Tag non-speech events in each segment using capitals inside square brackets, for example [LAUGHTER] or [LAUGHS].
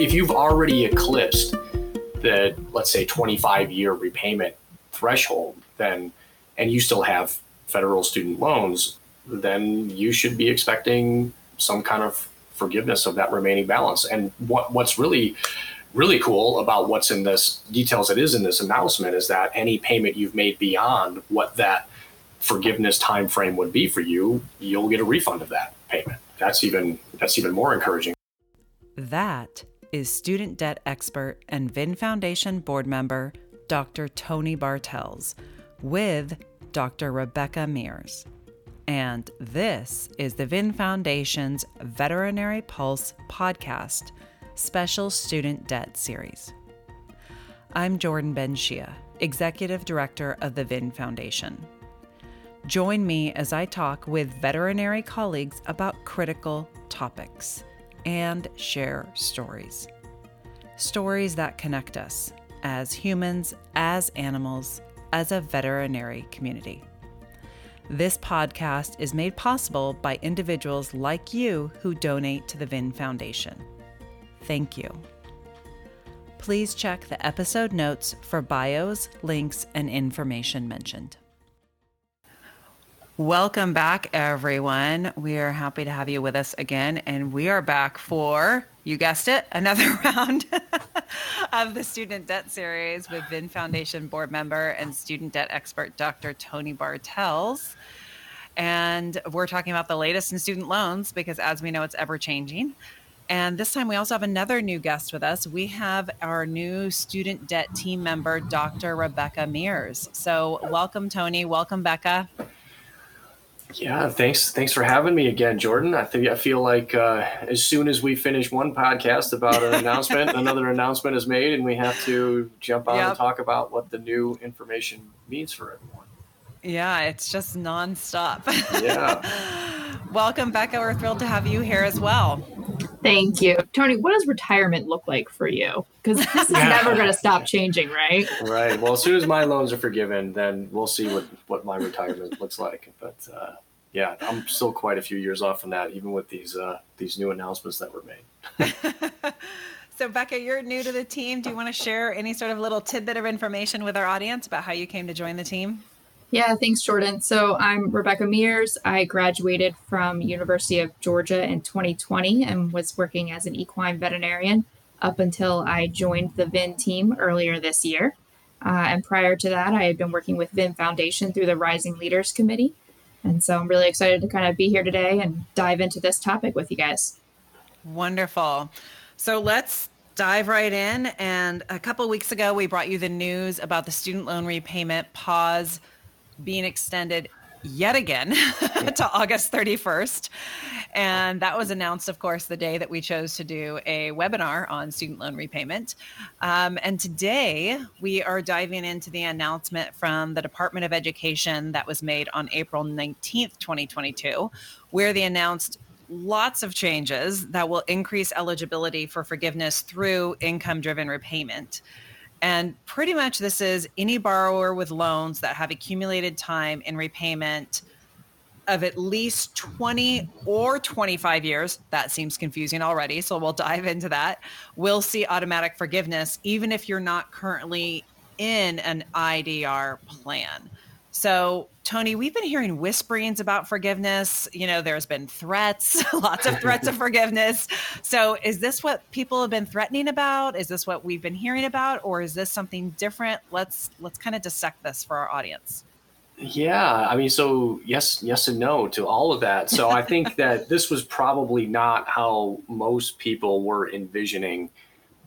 if you've already eclipsed the let's say 25 year repayment threshold, then and you still have federal student loans, then you should be expecting some kind of forgiveness of that remaining balance. And what what's really really cool about what's in this details that is in this announcement is that any payment you've made beyond what that forgiveness time frame would be for you, you'll get a refund of that payment. That's even that's even more encouraging. That is student debt expert and VIN Foundation board member Dr. Tony Bartels with Dr. Rebecca Mears. And this is the VIN Foundation's Veterinary Pulse podcast, special student debt series. I'm Jordan Benshea, Executive Director of the VIN Foundation. Join me as I talk with veterinary colleagues about critical topics and share stories. Stories that connect us as humans, as animals, as a veterinary community. This podcast is made possible by individuals like you who donate to the VIN Foundation. Thank you. Please check the episode notes for bios, links, and information mentioned. Welcome back, everyone. We are happy to have you with us again. And we are back for, you guessed it, [LAUGHS] another round [LAUGHS] of the Student Debt Series with VIN Foundation board member and student debt expert, Dr. Tony Bartels. And we're talking about the latest in student loans because, as we know, it's ever changing. And this time we also have another new guest with us. We have our new student debt team member, Dr. Rebecca Mears. So, welcome, Tony. Welcome, Becca. Yeah, thanks. Thanks for having me again, Jordan. I think I feel like uh, as soon as we finish one podcast about an announcement, [LAUGHS] another announcement is made, and we have to jump on yep. and talk about what the new information means for everyone. Yeah, it's just nonstop. Yeah. [LAUGHS] Welcome, Becca. We're thrilled to have you here as well. Thank you. Tony, what does retirement look like for you? Because this is [LAUGHS] never going to stop changing, right? Right. Well, as soon as my loans are forgiven, then we'll see what, what my retirement looks like. But uh, yeah, I'm still quite a few years off from that, even with these uh, these new announcements that were made. [LAUGHS] so, Becca, you're new to the team. Do you want to share any sort of little tidbit of information with our audience about how you came to join the team? Yeah, thanks, Jordan. So I'm Rebecca Mears. I graduated from University of Georgia in 2020 and was working as an equine veterinarian up until I joined the VIN team earlier this year. Uh, and prior to that, I had been working with VIN Foundation through the Rising Leaders Committee. And so I'm really excited to kind of be here today and dive into this topic with you guys. Wonderful. So let's dive right in. And a couple weeks ago, we brought you the news about the student loan repayment pause being extended yet again [LAUGHS] to August 31st. And that was announced, of course, the day that we chose to do a webinar on student loan repayment. Um, and today we are diving into the announcement from the Department of Education that was made on April 19th, 2022, where they announced lots of changes that will increase eligibility for forgiveness through income driven repayment. And pretty much this is any borrower with loans that have accumulated time in repayment of at least 20 or 25 years. That seems confusing already. So we'll dive into that. We'll see automatic forgiveness, even if you're not currently in an IDR plan. So, Tony, we've been hearing whisperings about forgiveness. You know, there's been threats, [LAUGHS] lots of threats of [LAUGHS] forgiveness. So, is this what people have been threatening about? Is this what we've been hearing about or is this something different? Let's let's kind of dissect this for our audience. Yeah, I mean, so yes, yes and no to all of that. So I think [LAUGHS] that this was probably not how most people were envisioning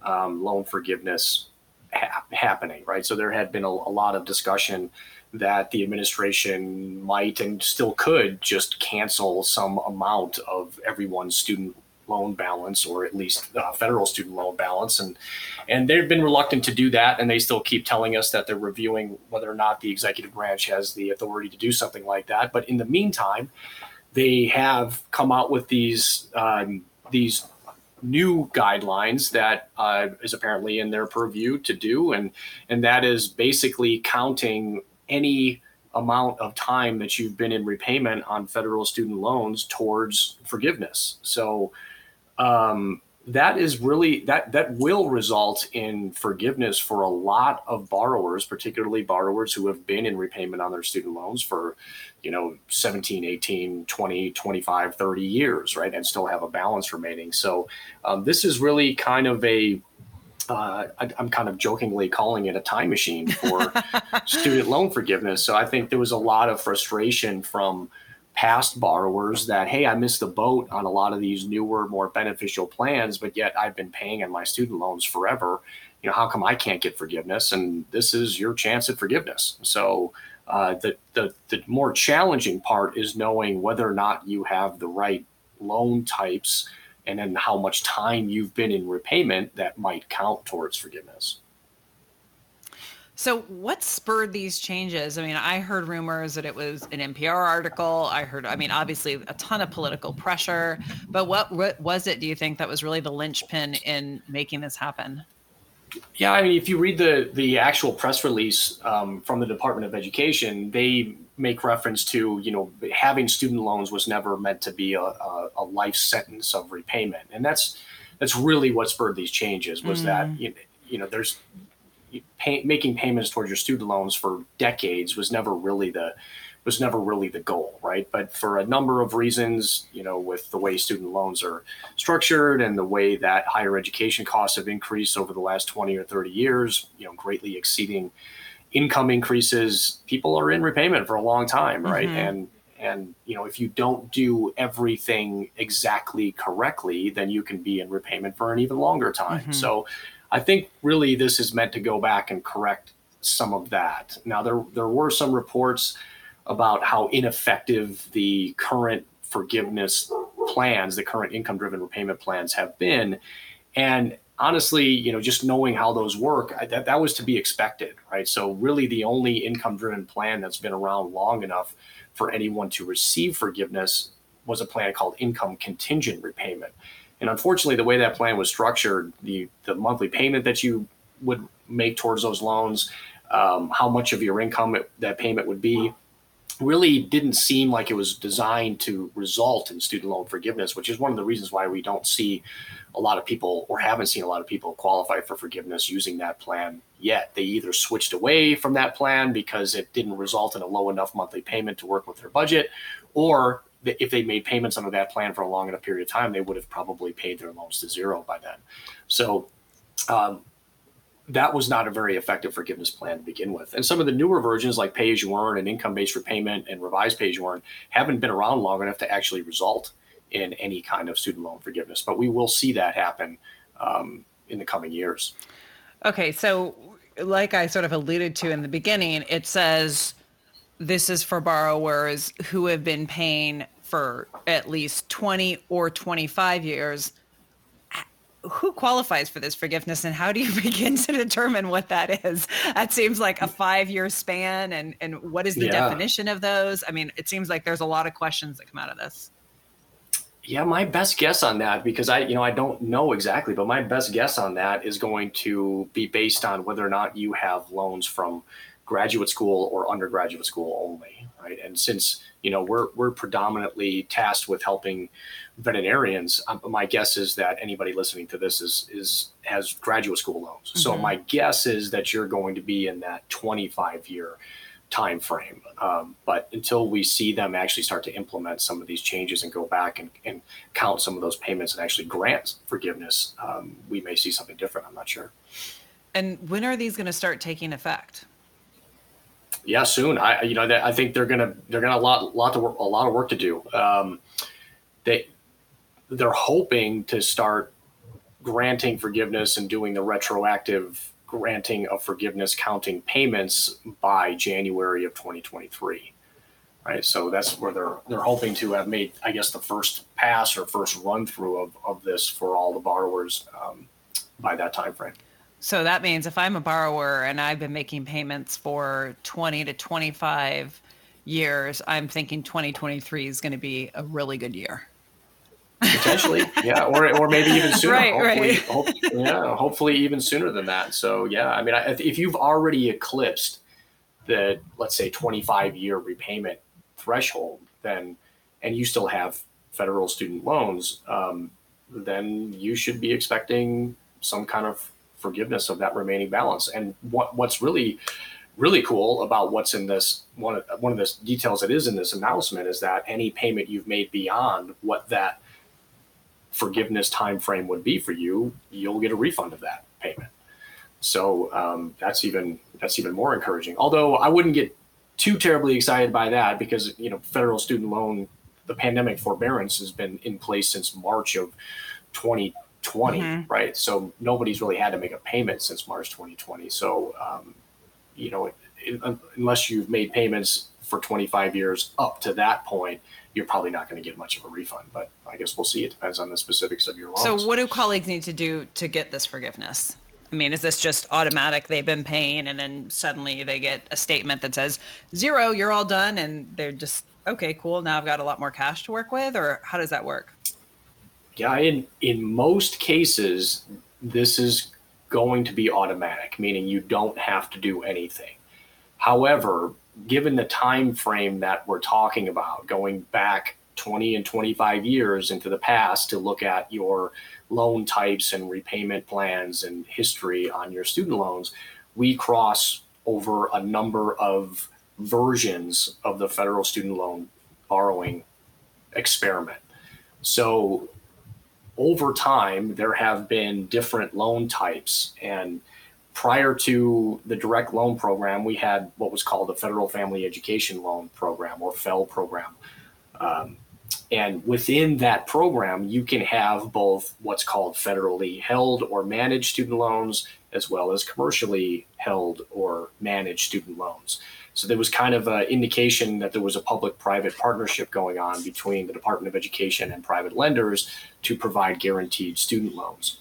um, loan forgiveness ha- happening, right? So there had been a, a lot of discussion that the administration might and still could just cancel some amount of everyone's student loan balance or at least uh, federal student loan balance. And and they've been reluctant to do that and they still keep telling us that they're reviewing whether or not the executive branch has the authority to do something like that. But in the meantime they have come out with these um, these new guidelines that uh, is apparently in their purview to do. And and that is basically counting any amount of time that you've been in repayment on federal student loans towards forgiveness. So, um, that is really that that will result in forgiveness for a lot of borrowers particularly borrowers who have been in repayment on their student loans for you know 17 18 20 25 30 years right and still have a balance remaining so um, this is really kind of a uh, I, am kind of jokingly calling it a time machine for [LAUGHS] student loan forgiveness. So I think there was a lot of frustration from past borrowers that hey i missed the boat on a lot of these newer more beneficial plans but yet i've been paying on my student loans forever you know how come i can't get forgiveness and this is your chance at forgiveness so uh, the, the the more challenging part is knowing whether or not you have the right loan types and then how much time you've been in repayment that might count towards forgiveness so, what spurred these changes? I mean, I heard rumors that it was an NPR article. I heard, I mean, obviously a ton of political pressure. But what, what was it, do you think, that was really the linchpin in making this happen? Yeah, I mean, if you read the the actual press release um, from the Department of Education, they make reference to you know having student loans was never meant to be a, a, a life sentence of repayment, and that's that's really what spurred these changes was mm. that you, you know there's pay, making payments towards your student loans for decades was never really the was never really the goal, right? But for a number of reasons, you know, with the way student loans are structured and the way that higher education costs have increased over the last 20 or 30 years, you know, greatly exceeding income increases, people are in repayment for a long time, right? Mm-hmm. And and you know, if you don't do everything exactly correctly, then you can be in repayment for an even longer time. Mm-hmm. So I think really this is meant to go back and correct some of that. Now there there were some reports about how ineffective the current forgiveness plans, the current income driven repayment plans have been. And honestly, you know, just knowing how those work, I, that, that was to be expected, right? So, really, the only income driven plan that's been around long enough for anyone to receive forgiveness was a plan called income contingent repayment. And unfortunately, the way that plan was structured, the the monthly payment that you would make towards those loans, um, how much of your income it, that payment would be, really didn't seem like it was designed to result in student loan forgiveness, which is one of the reasons why we don't see a lot of people or haven't seen a lot of people qualify for forgiveness using that plan yet. They either switched away from that plan because it didn't result in a low enough monthly payment to work with their budget, or if they made payments under that plan for a long enough period of time, they would have probably paid their loans to zero by then. So um, that was not a very effective forgiveness plan to begin with. And some of the newer versions, like pay as you earn and income based repayment and revised pay as you earn, haven't been around long enough to actually result in any kind of student loan forgiveness. But we will see that happen um, in the coming years. Okay, so like I sort of alluded to in the beginning, it says this is for borrowers who have been paying for at least 20 or 25 years who qualifies for this forgiveness and how do you [LAUGHS] begin to determine what that is? That seems like a five year span and and what is the yeah. definition of those? I mean it seems like there's a lot of questions that come out of this. Yeah my best guess on that because i you know i don't know exactly but my best guess on that is going to be based on whether or not you have loans from graduate school or undergraduate school only right? And since you know we're we're predominantly tasked with helping veterinarians um, my guess is that anybody listening to this is is has graduate school loans. Mm-hmm. so my guess is that you're going to be in that 25 year time frame um, but until we see them actually start to implement some of these changes and go back and, and count some of those payments and actually grant forgiveness um, we may see something different. I'm not sure. And when are these going to start taking effect yeah, soon. I you know I think they're gonna they're gonna a lot lot to work, a lot of work to do. Um, they they're hoping to start granting forgiveness and doing the retroactive granting of forgiveness counting payments by January of 2023. Right, so that's where they're they're hoping to have made, I guess, the first pass or first run through of, of this for all the borrowers um, by that time frame. So that means if I'm a borrower and I've been making payments for 20 to 25 years, I'm thinking 2023 is going to be a really good year. Potentially, yeah, or or maybe even [LAUGHS] sooner. Right, hopefully, right. Hope, yeah, hopefully even sooner than that. So yeah, I mean, if you've already eclipsed the let's say 25 year repayment threshold, then and you still have federal student loans, um, then you should be expecting some kind of forgiveness of that remaining balance. And what what's really really cool about what's in this one of, one of the details that is in this announcement is that any payment you've made beyond what that forgiveness time frame would be for you, you'll get a refund of that payment. So um, that's even that's even more encouraging. Although I wouldn't get too terribly excited by that because you know federal student loan the pandemic forbearance has been in place since March of 2020, mm-hmm. right? So nobody's really had to make a payment since March 2020. So um, you know, it, it, unless you've made payments for 25 years up to that point, you're probably not going to get much of a refund. But I guess we'll see. It depends on the specifics of your loans. So, what do colleagues need to do to get this forgiveness? I mean, is this just automatic? They've been paying, and then suddenly they get a statement that says zero, you're all done, and they're just okay, cool. Now I've got a lot more cash to work with, or how does that work? Yeah, in in most cases, this is going to be automatic, meaning you don't have to do anything. However, given the time frame that we're talking about, going back 20 and 25 years into the past to look at your loan types and repayment plans and history on your student loans, we cross over a number of versions of the federal student loan borrowing experiment. So over time, there have been different loan types. And prior to the direct loan program, we had what was called the Federal Family Education Loan Program or FFEL program. Um, and within that program, you can have both what's called federally held or managed student loans, as well as commercially held or managed student loans. So there was kind of an indication that there was a public private partnership going on between the Department of Education and private lenders to provide guaranteed student loans.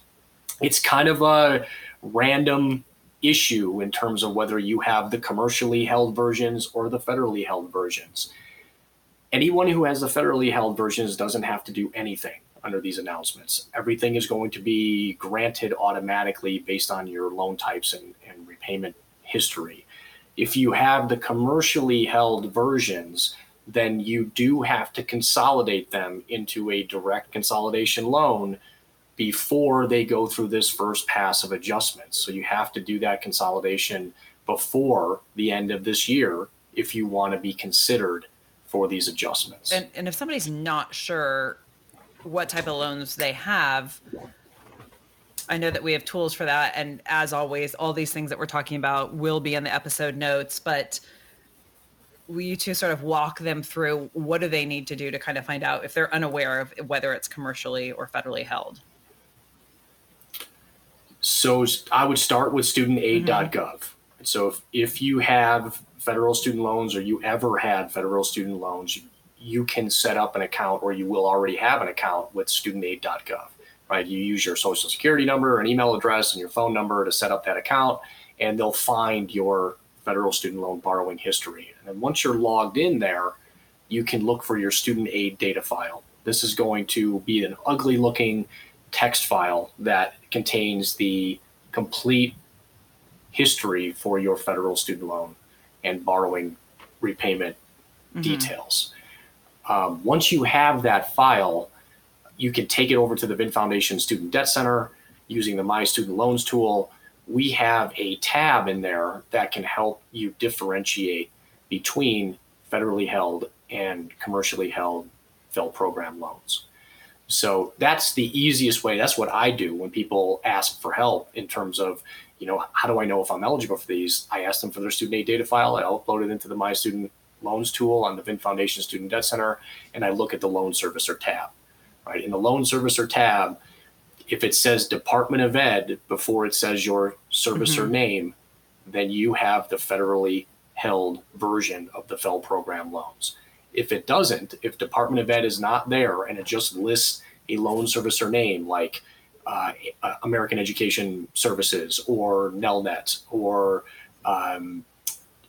It's kind of a random issue in terms of whether you have the commercially held versions or the federally held versions. Anyone who has the federally held versions doesn't have to do anything under these announcements. Everything is going to be granted automatically based on your loan types and, and repayment history. If you have the commercially held versions, then you do have to consolidate them into a direct consolidation loan before they go through this first pass of adjustments. So you have to do that consolidation before the end of this year if you want to be considered for these adjustments. And, and if somebody's not sure what type of loans they have, I know that we have tools for that. And as always, all these things that we're talking about will be in the episode notes. But will you two sort of walk them through what do they need to do to kind of find out if they're unaware of whether it's commercially or federally held? So I would start with studentaid.gov. Mm-hmm. So if, if you have federal student loans or you ever had federal student loans, you can set up an account or you will already have an account with studentaid.gov right? You use your social security number, an email address, and your phone number to set up that account, and they'll find your federal student loan borrowing history. And then once you're logged in there, you can look for your student aid data file. This is going to be an ugly looking text file that contains the complete history for your federal student loan and borrowing repayment mm-hmm. details. Um, once you have that file, you can take it over to the VIN Foundation Student Debt Center using the My Student Loans tool. We have a tab in there that can help you differentiate between federally held and commercially held FFEL program loans. So that's the easiest way. That's what I do when people ask for help in terms of, you know, how do I know if I'm eligible for these? I ask them for their student aid data file. I upload it into the My Student Loans tool on the VIN Foundation Student Debt Center, and I look at the loan servicer tab right? In the loan servicer tab, if it says Department of Ed before it says your servicer mm-hmm. name, then you have the federally held version of the FFEL program loans. If it doesn't, if Department of Ed is not there and it just lists a loan servicer name like uh, American Education Services or Nelnet or um,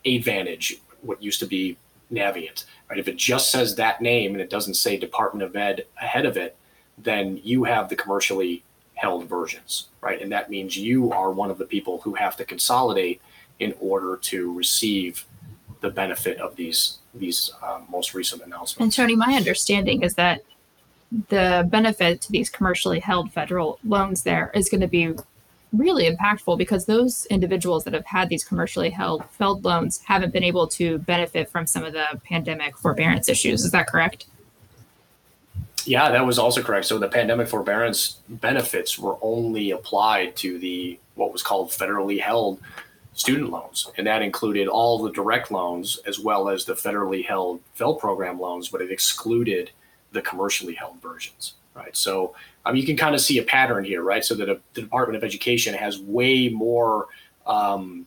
Aidvantage, what used to be Navient, right? If it just says that name and it doesn't say Department of Ed ahead of it, then you have the commercially held versions, right? And that means you are one of the people who have to consolidate in order to receive the benefit of these these uh, most recent announcements. And Tony, my understanding is that the benefit to these commercially held federal loans there is going to be really impactful because those individuals that have had these commercially held fed loans haven't been able to benefit from some of the pandemic forbearance issues. Is that correct? Yeah, that was also correct. So the pandemic forbearance benefits were only applied to the what was called federally held student loans, and that included all the direct loans as well as the federally held FFEL program loans, but it excluded the commercially held versions, right? So um, you can kind of see a pattern here, right? So that a, the Department of Education has way more um,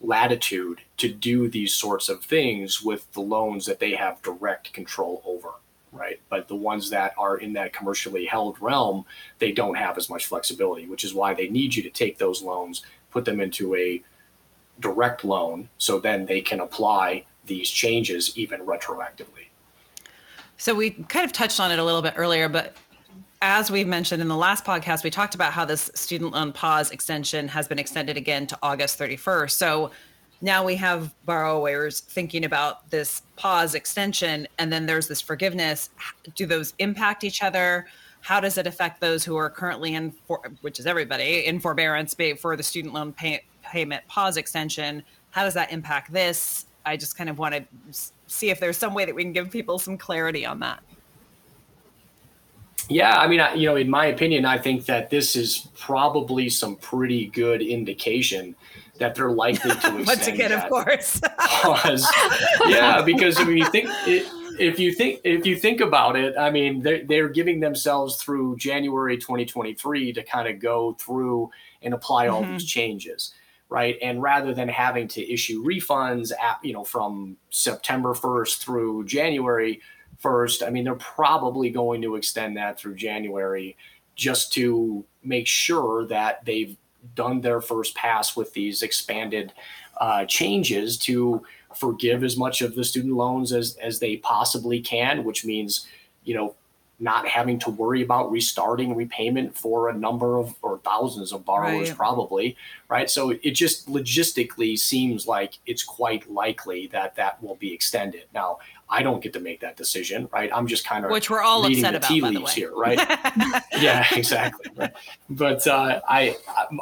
latitude to do these sorts of things with the loans that they have direct control over, right? But the ones that are in that commercially held realm, they don't have as much flexibility, which is why they need you to take those loans, put them into a direct loan, so then they can apply these changes even retroactively. So we kind of touched on it a little bit earlier, but as we've mentioned in the last podcast, we talked about how this student loan pause extension has been extended again to August 31st. So now we have borrowers thinking about this pause extension, and then there's this forgiveness. Do those impact each other? How does it affect those who are currently in, for, which is everybody, in forbearance for the student loan pay, payment pause extension? How does that impact this? I just kind of want to see if there's some way that we can give people some clarity on that. Yeah, I mean, you know, in my opinion, I think that this is probably some pretty good indication that they're likely to [LAUGHS] Once again, of course. pause. yeah, because I mean, you think it, if you think if you think about it, I mean, they're, they're giving themselves through January 2023 to kind of go through and apply all mm-hmm. these changes right? And rather than having to issue refunds at, you know, from September 1st through January 1st, I mean, they're probably going to extend that through January just to make sure that they've done their first pass with these expanded uh, changes to forgive as much of the student loans as as they possibly can, which means, you know, not having to worry about restarting repayment for a number of or thousands of borrowers right. probably right so it just logistically seems like it's quite likely that that will be extended now i don't get to make that decision right? I'm just kind of which we're all upset about tea leaves here right? [LAUGHS] Yeah exactly right. but uh, I,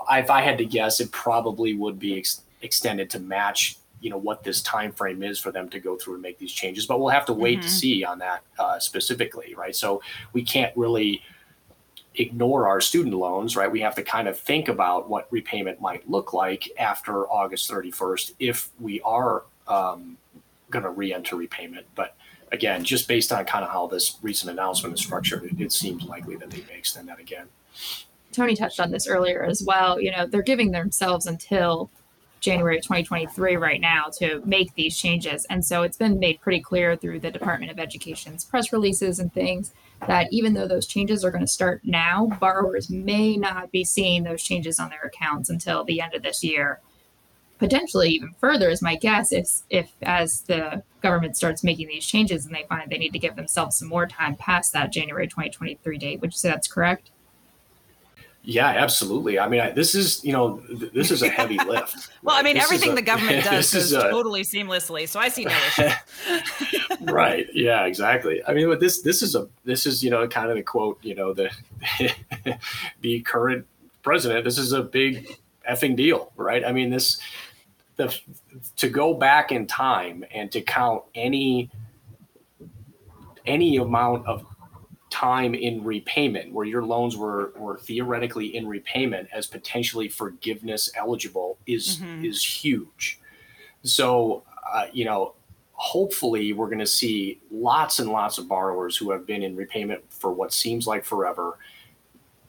I if i had to guess it probably would be ex- extended to match you know what this time frame is for them to go through and make these changes but we'll have to wait mm-hmm. to see on that uh, specifically right? So we can't really ignore our student loans right? We have to kind of think about what repayment might look like after august 31st if we are um, going to re-enter repayment but again just based on kind of how this recent announcement is structured it, it seems likely that they may extend that again tony touched on this earlier as well you know they're giving themselves until January of 2023 right now to make these changes. And so it's been made pretty clear through the Department of Education's press releases and things that even though those changes are going to start now, borrowers may not be seeing those changes on their accounts until the end of this year. Potentially even further is my guess if if as the government starts making these changes and they find they need to give themselves some more time past that January 2023 date. Would you say that's correct? Yeah, absolutely. I mean, I, this is you know th- this is a heavy [LAUGHS] lift. well, right? I mean, this everything a, the government [LAUGHS] does goes a, totally seamlessly, so I see no issue. [LAUGHS] right. Yeah. Exactly. I mean, but this this is a this is you know kind of the quote you know the the current president. This is a big effing deal, right? I mean, this the to go back in time and to count any any amount of time in repayment where your loans were were theoretically in repayment as potentially forgiveness eligible is mm-hmm. is huge so uh, you know hopefully we're going to see lots and lots of borrowers who have been in repayment for what seems like forever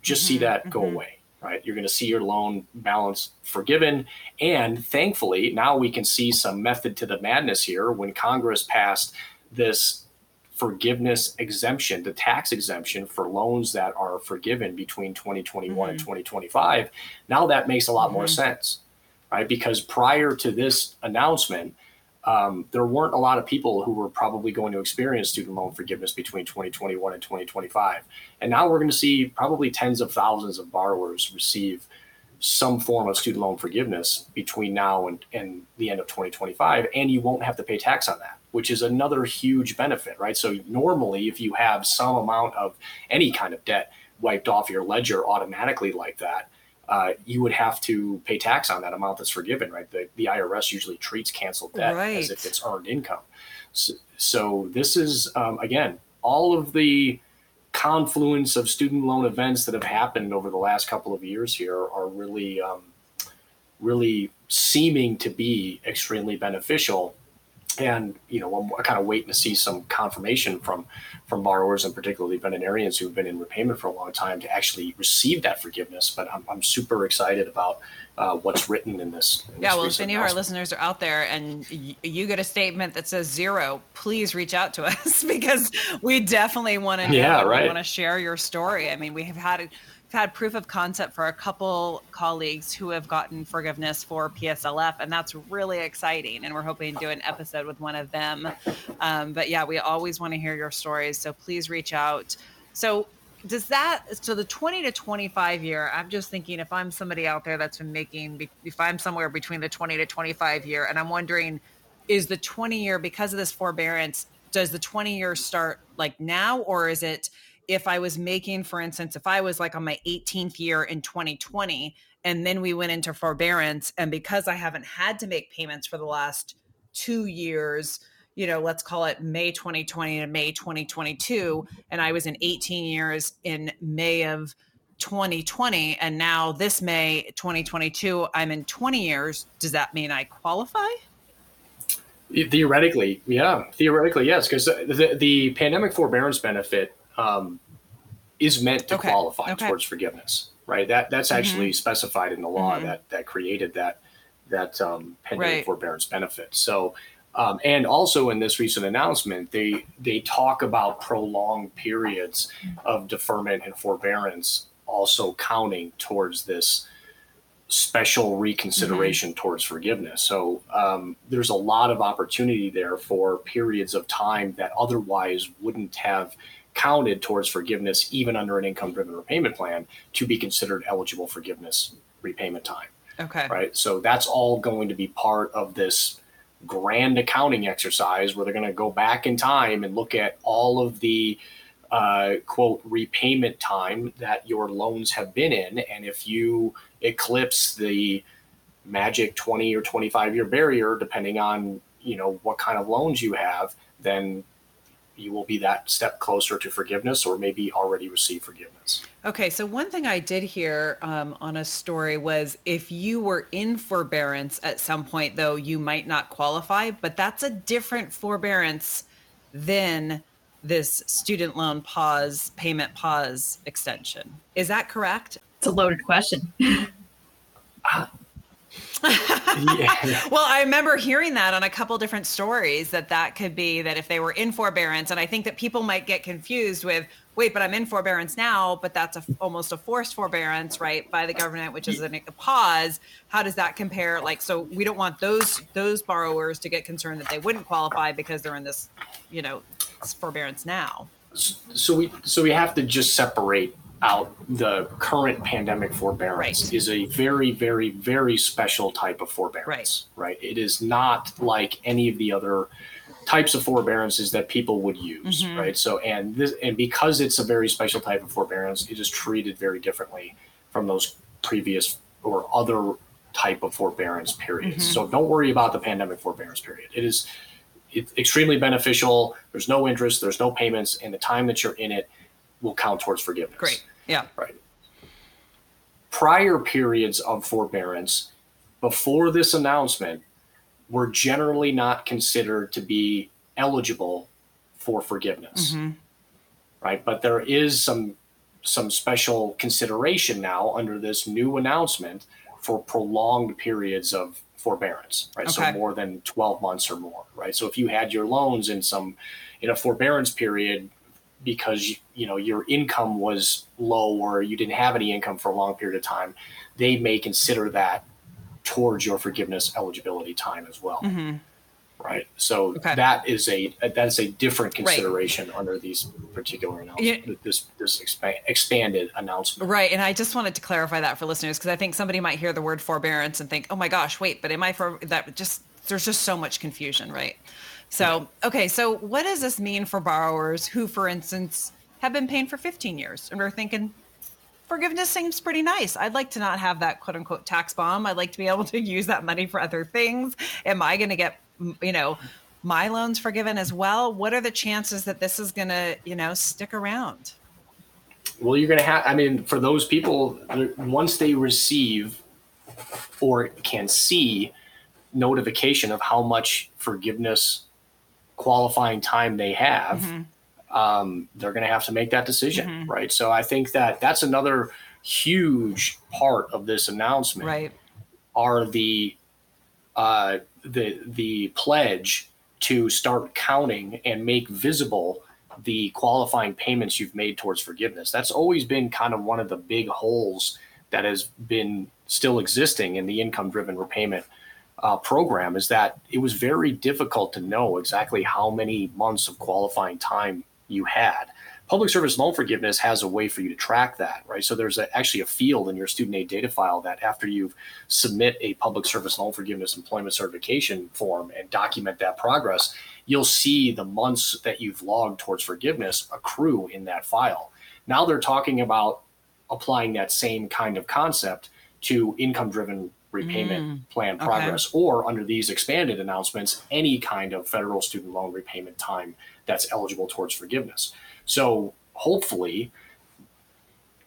just mm-hmm. see that go mm-hmm. away right you're going to see your loan balance forgiven and thankfully now we can see some method to the madness here when congress passed this forgiveness exemption, the tax exemption for loans that are forgiven between 2021 mm-hmm. and 2025. Now that makes a lot mm-hmm. more sense, right? Because prior to this announcement, um, there weren't a lot of people who were probably going to experience student loan forgiveness between 2021 and 2025. And now we're going to see probably tens of thousands of borrowers receive some form of student loan forgiveness between now and, and the end of 2025, and you won't have to pay tax on that, which is another huge benefit, right? So normally, if you have some amount of any kind of debt wiped off your ledger automatically like that, uh, you would have to pay tax on that amount that's forgiven, right? The, the IRS usually treats canceled debt Right. as if it's earned income. So, so this is um, again all of the confluence of student loan events that have happened over the last couple of years here are really um, really seeming to be extremely beneficial and you know I'm kind of waiting to see some confirmation from from borrowers and particularly veterinarians who've been in repayment for a long time to actually receive that forgiveness but i'm, I'm super excited about uh, what's written in this in Yeah, this well, if any of our listeners are out there and y- you get a statement that says zero, please reach out to [LAUGHS] us because we definitely want to. Yeah, We right. want to share your story. I mean, we have had we've had proof of concept for a couple colleagues who have gotten forgiveness for PSLF, and that's really exciting. And we're hoping to do an episode with one of them. Um, but yeah, we always want to hear your stories, so please reach out. So does that so the 20 to 25 year i'm just thinking if i'm somebody out there that's been making if i'm somewhere between the 20 to 25 year and i'm wondering is the 20 year because of this forbearance does the 20 year start like now? Or is it if i was making for instance if i was like on my 18th year in 2020 and then we went into forbearance and because i haven't had to make payments for the last two years you know let's call it may 2020 to may 2022 and i was in 18 years in may of 2020 and now this may 2022 i'm in 20 years does that mean i qualify Theoretically, yeah. Theoretically, yes, because the, the pandemic forbearance benefit um, is meant to Okay, qualify okay. towards forgiveness, right? That that's actually specified in the law Mhm. that that created that that um, pandemic Right. forbearance benefit. So, um, and also in this recent announcement, they they talk about prolonged periods of deferment and forbearance also counting towards this special reconsideration towards forgiveness. So um, there's a lot of opportunity there for periods of time that otherwise wouldn't have counted towards forgiveness, even under an income driven repayment plan, to be considered eligible forgiveness repayment time. okay Right. So that's all going to be part of this grand accounting exercise where they're going to go back in time and look at all of the uh, quote repayment time that your loans have been in. And if you eclipse the magic 20 or 25 year barrier, depending on, you know, what kind of loans you have, then you will be that step closer to forgiveness or maybe already receive forgiveness. Okay, so one thing I did hear um, on a story was if you were in forbearance at some point, though, you might not qualify, but that's a different forbearance than this student loan pause, payment pause extension. Is that correct? It's a loaded question. [LAUGHS] [LAUGHS] yeah. Well, I remember hearing that on a couple different stories that that could be that if they were in forbearance, and I think that people might get confused with, wait, but I'm in forbearance now, but that's a, almost a forced forbearance, right, by the government, which is a, a pause. How does that compare? Like, so we don't want those those borrowers to get concerned that they wouldn't qualify because they're in this, you know, forbearance now. so we so we have to just separate out the current pandemic forbearance Right. is a very very very special type of forbearance right. right. it is not like any of the other types of forbearances that people would use Mhm. right so and this and because it's a very special type of forbearance it is treated very differently from those previous or other type of forbearance periods Mhm. so don't worry about the pandemic forbearance period it is it's extremely beneficial. There's no interest, there's no payments, and the time that you're in it will count towards forgiveness. Great. Yeah. Right. Prior periods of forbearance before this announcement were generally not considered to be eligible for forgiveness. Mhm. Right. But there is some some special consideration now under this new announcement for prolonged periods of forbearance, right? Okay. So more than 12 months or more, right? So if you had your loans in some in a forbearance period because you know your income was low or you didn't have any income for a long period of time, they may consider that towards your forgiveness eligibility time as well. Mhm. right? So Okay. that is a that's a different Right. consideration under these particular announcements. This this expa- expanded announcement. Right. And I just wanted to clarify that for listeners because I think somebody might hear the word forbearance and think, oh my gosh, wait, but am I for that? Just there's just so much confusion, right? So, okay. So, what does this mean for borrowers who, for instance, have been paying for 15 years and are thinking, forgiveness seems pretty nice. I'd like to not have that quote unquote tax bomb. I'd like to be able to [LAUGHS] use that money for other things. Am I going to get, you know, my loans forgiven as well? What are the chances that this is going to, you know, stick around? Well, you're going to have. I mean, for those people, once they receive or can see notification of how much forgiveness qualifying time they have, Mm-hmm. um, they're going to have to make that decision, right? So I think that that's another huge part of this announcement. Right. are the uh, the the pledge to start counting and make visible the qualifying payments you've made towards forgiveness. That's always been kind of one of the big holes that has been still existing in the income driven repayment uh, program is that it was very difficult to know exactly how many months of qualifying time you had. Public service loan forgiveness has a way for you to track that, right? So there's a, actually a field in your student aid data file that after you submit a public service loan forgiveness employment certification form and document that progress, you'll see the months that you've logged towards forgiveness accrue in that file. Now they're talking about applying that same kind of concept to income driven repayment mm, plan okay. progress or under these expanded announcements any kind of federal student loan repayment time that's eligible towards forgiveness so hopefully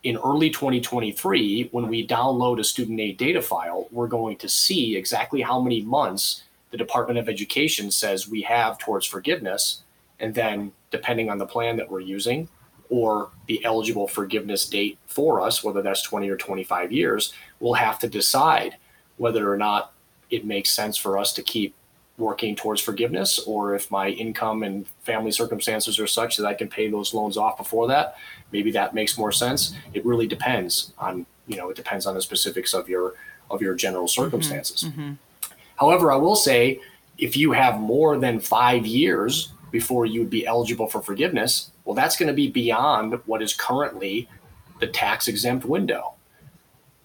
in early 2023 when we download a student aid data file we're going to see exactly how many months the department of education says we have towards forgiveness and then depending on the plan that we're using or the eligible forgiveness date for us, whether that's 20 or 25 years, we'll have to decide whether or not it makes sense for us to keep working towards forgiveness or if my income and family circumstances are such that I can pay those loans off before that, maybe that makes more sense. It really depends on, you know, it depends on the specifics of your of your general mm-hmm. circumstances. Mm-hmm. However, I will say if you have more than five years before you would be eligible for forgiveness, well, that's going to be beyond what is currently the tax exempt window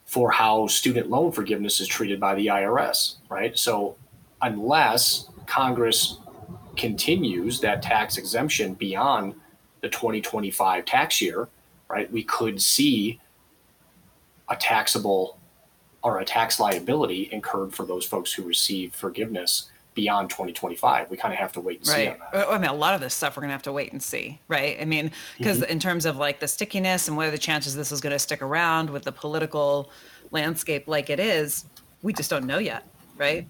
for how student loan forgiveness is treated by the IRS, right? So, unless Congress continues that tax exemption beyond the 2025 tax year, right, we could see a taxable or a tax liability incurred for those folks who receive forgiveness beyond 2025. We kind of have to wait and see Right. on that. I mean, a lot of this stuff we're going to have to wait and see, right? I mean, because Mm-hmm. in terms of like the stickiness and what are the chances this is going to stick around with the political landscape like it is, we just don't know yet, right?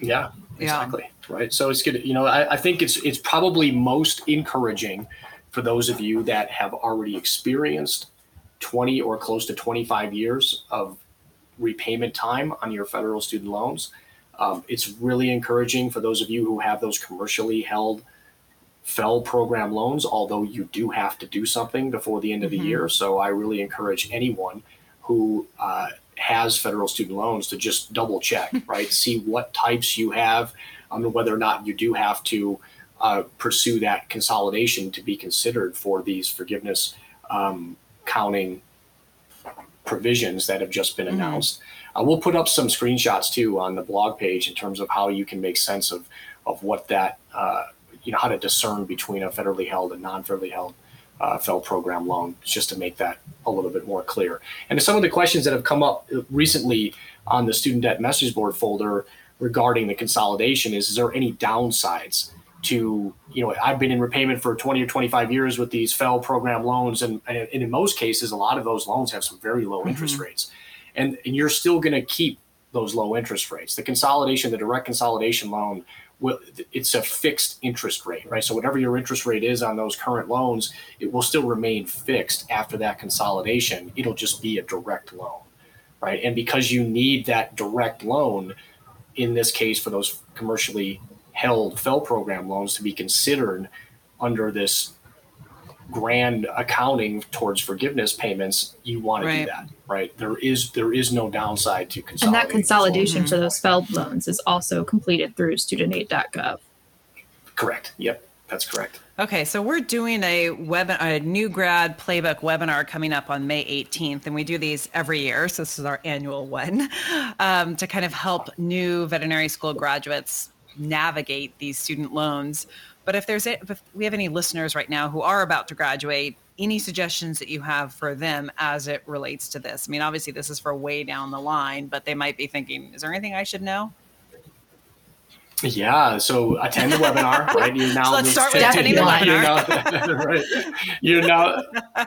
Yeah, Yeah. exactly. Right. So it's good. You know, I, I think it's it's probably most encouraging for those of you that have already experienced 20 or close to 25 years of repayment time on your federal student loans. Um, it's really encouraging for those of you who have those commercially held FFEL program loans, although you do have to do something before the end of the year. So I really encourage anyone who uh, has federal student loans to just double check, [LAUGHS] right? See what types you have, um, and whether or not you do have to uh, pursue that consolidation to be considered for these forgiveness um, counting provisions that have just been announced. Uh, we'll put up some screenshots too on the blog page in terms of how you can make sense of of what that uh, you know how to discern between a federally held and non-federally held uh, FFEL program loan, just to make that a little bit more clear. And some of the questions that have come up recently on the student debt message board folder regarding the consolidation is: Is there any downsides? to you know i've been in repayment for 20 or 25 years with these FFEL program loans and, and in most cases a lot of those loans have some very low interest rates and, and you're still going to keep those low interest rates. The consolidation the direct consolidation loan will it's a fixed interest rate right? So whatever your interest rate is on those current loans it will still remain fixed after that consolidation. It'll just be a direct loan right? And because you need that direct loan in this case for those commercially held FFEL program loans to be considered under this grand accounting towards forgiveness payments, you want to Right. do that, right? There is there is no downside to And that consolidation for those FFEL loans is also completed through studentaid.gov. Correct. Yep, that's correct. Okay, so we're doing a web a new grad playbook webinar coming up on May 18th, and we do these every year. So this is our annual one um, to kind of help new veterinary school graduates navigate these student loans. But if there's a, if we have any listeners right now who are about to graduate, any suggestions that you have for them as it relates to this? I mean, obviously this is for way down the line, but they might be thinking, is there anything I should know? Yeah, so attend the webinar, [LAUGHS] right? You now so let's start with attending the webinar. [LAUGHS] You know, right. You're now,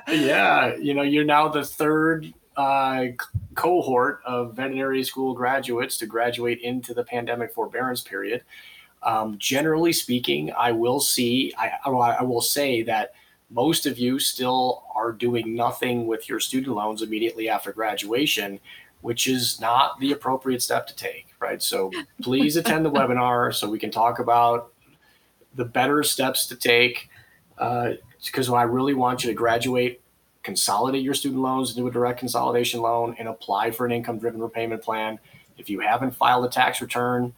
yeah, you know, you're now the third uh, cohort of veterinary school graduates to graduate into the pandemic forbearance period. Um, generally speaking, I will see, I, I will say that most of you still are doing nothing with your student loans immediately after graduation, which is not the appropriate step to take, right? So [LAUGHS] please attend the webinar so we can talk about the better steps to take. Because uh, I really want you to graduate, consolidate your student loans into a direct consolidation loan, and apply for an income driven repayment plan. If you haven't filed a tax return,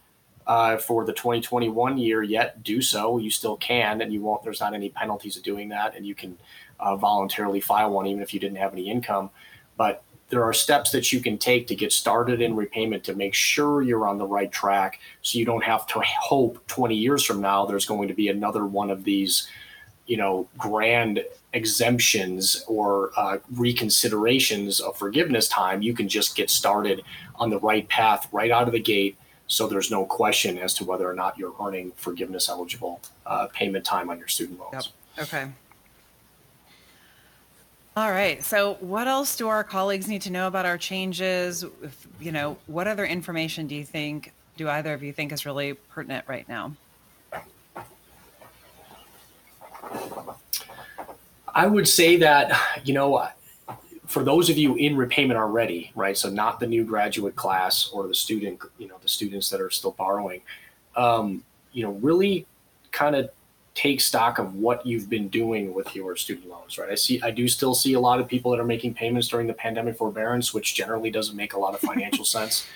uh, for the 2021 year yet, do so. You still can, and you won't. There's not any penalties of doing that, and you can uh, voluntarily file one even if you didn't have any income. But there are steps that you can take to get started in repayment to make sure you're on the right track, so you don't have to hope 20 years from now there's going to be another one of these, you know, grand exemptions or uh, reconsiderations of forgiveness time. You can just get started on the right path right out of the gate so there's no question as to whether or not you're earning forgiveness eligible uh, payment time on your student loans. Yep. Okay. All right. So, what else do our colleagues need to know about our changes? If, you know, what other information do you think, do either of you think is really pertinent right now? I would say that, you know, for those of you in repayment already, right? So not the new graduate class or the student, you know, the students that are still borrowing, um, you know, really kind of take stock of what you've been doing with your student loans, right? I see, I do still see a lot of people that are making payments during the pandemic forbearance, which generally doesn't make a lot of financial [LAUGHS] sense.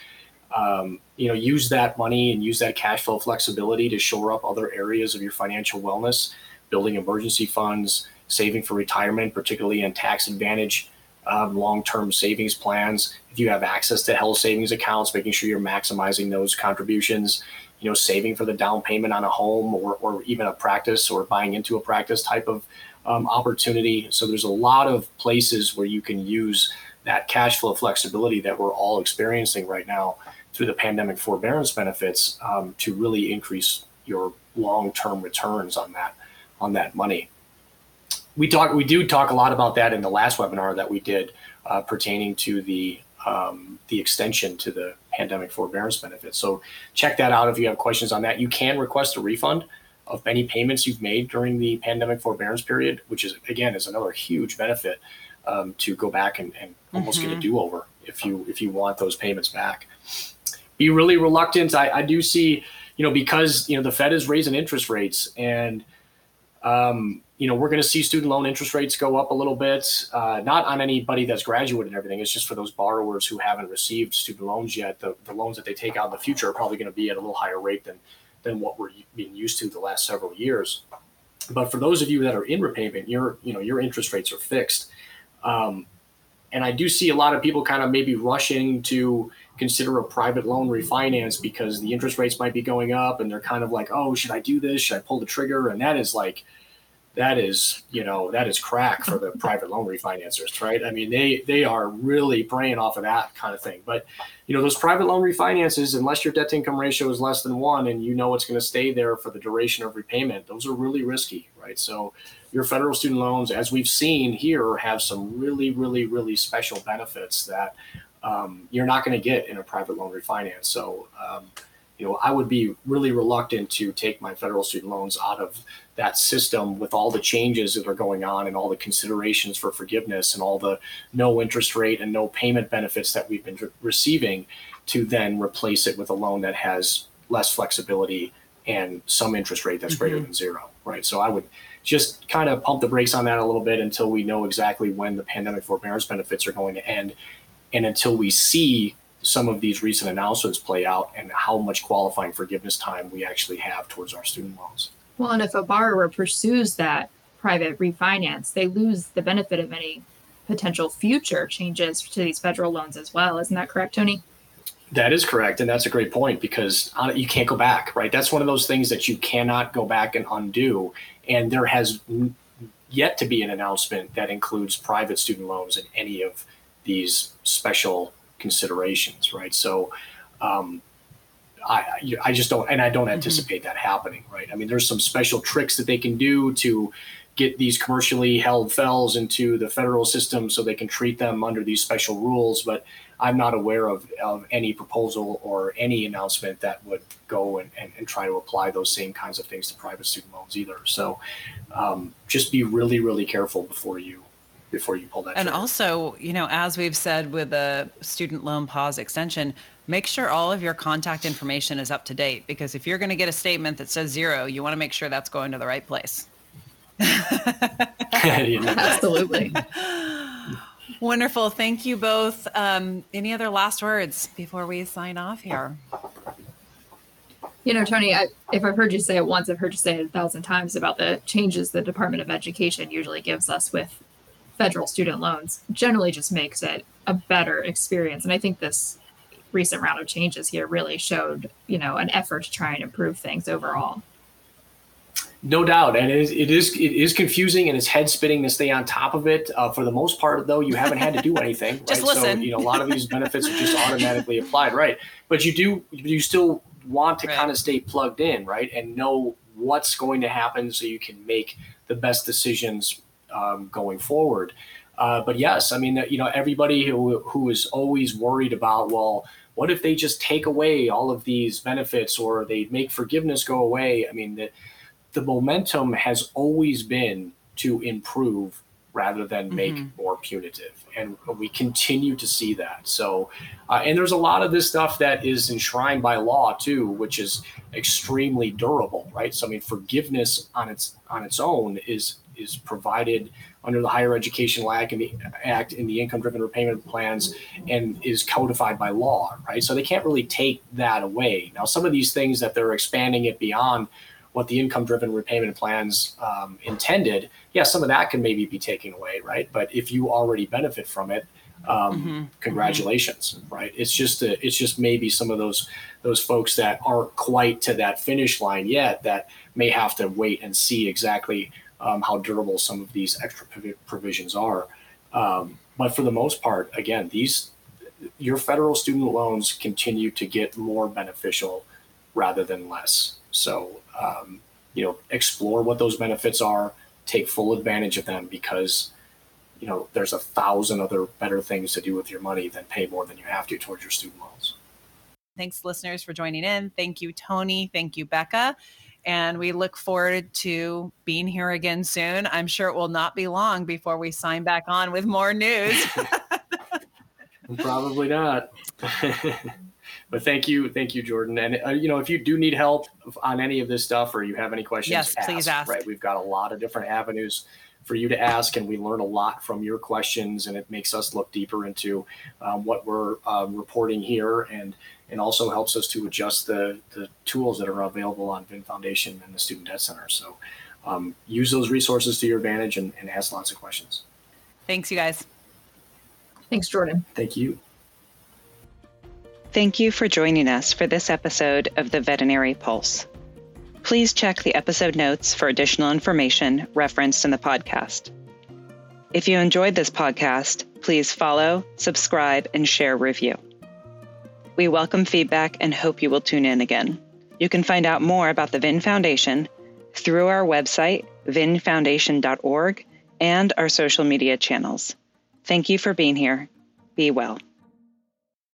Um, you know, use that money and use that cash flow flexibility to shore up other areas of your financial wellness, building emergency funds, saving for retirement, particularly in tax advantage um, long-term savings plans. If you have access to health savings accounts, making sure you're maximizing those contributions. You know, saving for the down payment on a home or, or even a practice or buying into a practice type of um, opportunity. So there's a lot of places where you can use that cash flow flexibility that we're all experiencing right now through the pandemic forbearance benefits um, to really increase your long-term returns on that on that money we talk we do talk a lot about that in the last webinar that we did uh, pertaining to the um, the extension to the pandemic forbearance benefits. So check that out if you have questions on that. You can request a refund of any payments you've made during the pandemic forbearance period, which is again is another huge benefit um, to go back and, and almost mm-hmm. get a mm-hmm. do over if you if you want those payments back. Be really reluctant. I, I do see, you know, because you know the Fed is raising interest rates and um, you know, we're going to see student loan interest rates go up a little bit, uh, not on anybody that's graduated and everything. It's just for those borrowers who haven't received student loans yet. The, the loans that they take out in the future are probably going to be at a little higher rate than, than what we're being used to the last several years. But for those of you that are in repayment, your, you know, your interest rates are fixed. Um, and I do see a lot of people kind of maybe rushing to consider a private loan refinance because the interest rates might be going up and they're kind of like, oh, should I do this? Should I pull the trigger? And that is like, that is you know that is crack for the private loan refinancers right? I mean they they are really preying off of that kind of thing. But you know those private loan refinances unless your debt to income ratio is less than one and you know it's going to stay there for the duration of repayment those are really risky right? So your federal student loans as we've seen here have some really really really special benefits that um, you're not going to get in a private loan refinance. So um, you know, I would be really reluctant to take my federal student loans out of that system with all the changes that are going on and all the considerations for forgiveness and all the no interest rate and no payment benefits that we've been receiving to then replace it with a loan that has less flexibility and some interest rate that's mm-hmm. greater than zero, right? So I would just kind of pump the brakes on that a little bit until we know exactly when the pandemic forbearance benefits are going to end and until we see some of these recent announcements play out and how much qualifying forgiveness time we actually have towards our student loans. Well, and if a borrower pursues that private refinance, they lose the benefit of any potential future changes to these federal loans as well. Isn't that correct, Tony? That is correct. And that's a great point because uh, you can't go back, right? That's one of those things that you cannot go back and undo. And there has yet to be an announcement that includes private student loans in any of these special considerations, right? So, um, I, I just don't, and I don't mm-hmm. anticipate mm-hmm. that happening, right? I mean, there's some special tricks that they can do to get these commercially held FFELS into the federal system so they can treat them under these special rules. But I'm not aware of, of any proposal or any announcement that would go and, and, and try to apply those same kinds of things to private student loans either. So um, just be really, really careful before you before you pull that. And trigger. also, you know, as we've said with the student loan pause extension, make sure all of your contact information is up to date because if you're going to get a statement that says zero, you want to make sure that's going to the right place. [LAUGHS] Absolutely. Wonderful. Thank you both. Um, any other last words before we sign off here? You know, Tony, I, if I've heard you say it once, I've heard you say it a thousand times about the changes the Department of Education usually gives us with federal student loans. Generally, just makes it a better experience. And I think this recent round of changes here really showed, you know, an effort to try and improve things overall. No doubt, and it is, it is it is confusing and it's head spinning to stay on top of it. Uh, for the most part, though, you haven't had to do anything. [LAUGHS] just right? listen. So you know, a lot of these [LAUGHS] benefits are just automatically applied, right? But you do you still want to right. kind of stay plugged in, right, and know what's going to happen so you can make the best decisions um, going forward. Uh, but yes, I mean, you know, everybody who who is always worried about, well, what if they just take away all of these benefits or they make forgiveness go away? I mean, the the momentum has always been to improve rather than make mm-hmm. more punitive. And we continue to see that. So, uh, and there's a lot of this stuff that is enshrined by law too, which is extremely durable, right? So, I mean, forgiveness on its on its own is is provided under the Higher Education Act and the Act in the income-driven repayment plans, and is codified by law, right? So they can't really take that away. Now, some of these things that they're expanding it beyond what the income driven repayment plans um, intended, yeah, some of that can maybe be taken away, right? But if you already benefit from it, um, mm-hmm. congratulations, mm-hmm. right? It's just a, it's just maybe some of those those folks that aren't quite to that finish line yet that may have to wait and see exactly um, how durable some of these extra provisions are. Um, but for the most part, again, these your federal student loans continue to get more beneficial rather than less. So um, you know, explore what those benefits are, take full advantage of them because, you know, there's a thousand other better things to do with your money than pay more than you have to towards your student loans. Thanks, listeners, for joining in. Thank you, Tony. Thank you, Becca. And we look forward to being here again soon. I'm sure it will not be long before we sign back on with more news. [LAUGHS] Probably not. [LAUGHS] but thank you, thank you, Jordan. And uh, you know, if you do need help on any of this stuff, or you have any questions, yes, ask, please ask. Right, we've got a lot of different avenues for you to ask, and we learn a lot from your questions, and it makes us look deeper into um, what we're uh, reporting here, and and also helps us to adjust the the tools that are available on VIN Foundation and the Student Debt Center. So. Um, use those resources to your advantage and, and ask lots of questions. Thanks, you guys. Thanks, Jordan. Thank you. Thank you for joining us for this episode of the Veterinary Pulse. Please check the episode notes for additional information referenced in the podcast. If you enjoyed this podcast, please follow, subscribe, and share review. We welcome feedback and hope you will tune in again. You can find out more about the VIN Foundation through our website, vinfoundation.org, and our social media channels. Thank you for being here. Be well.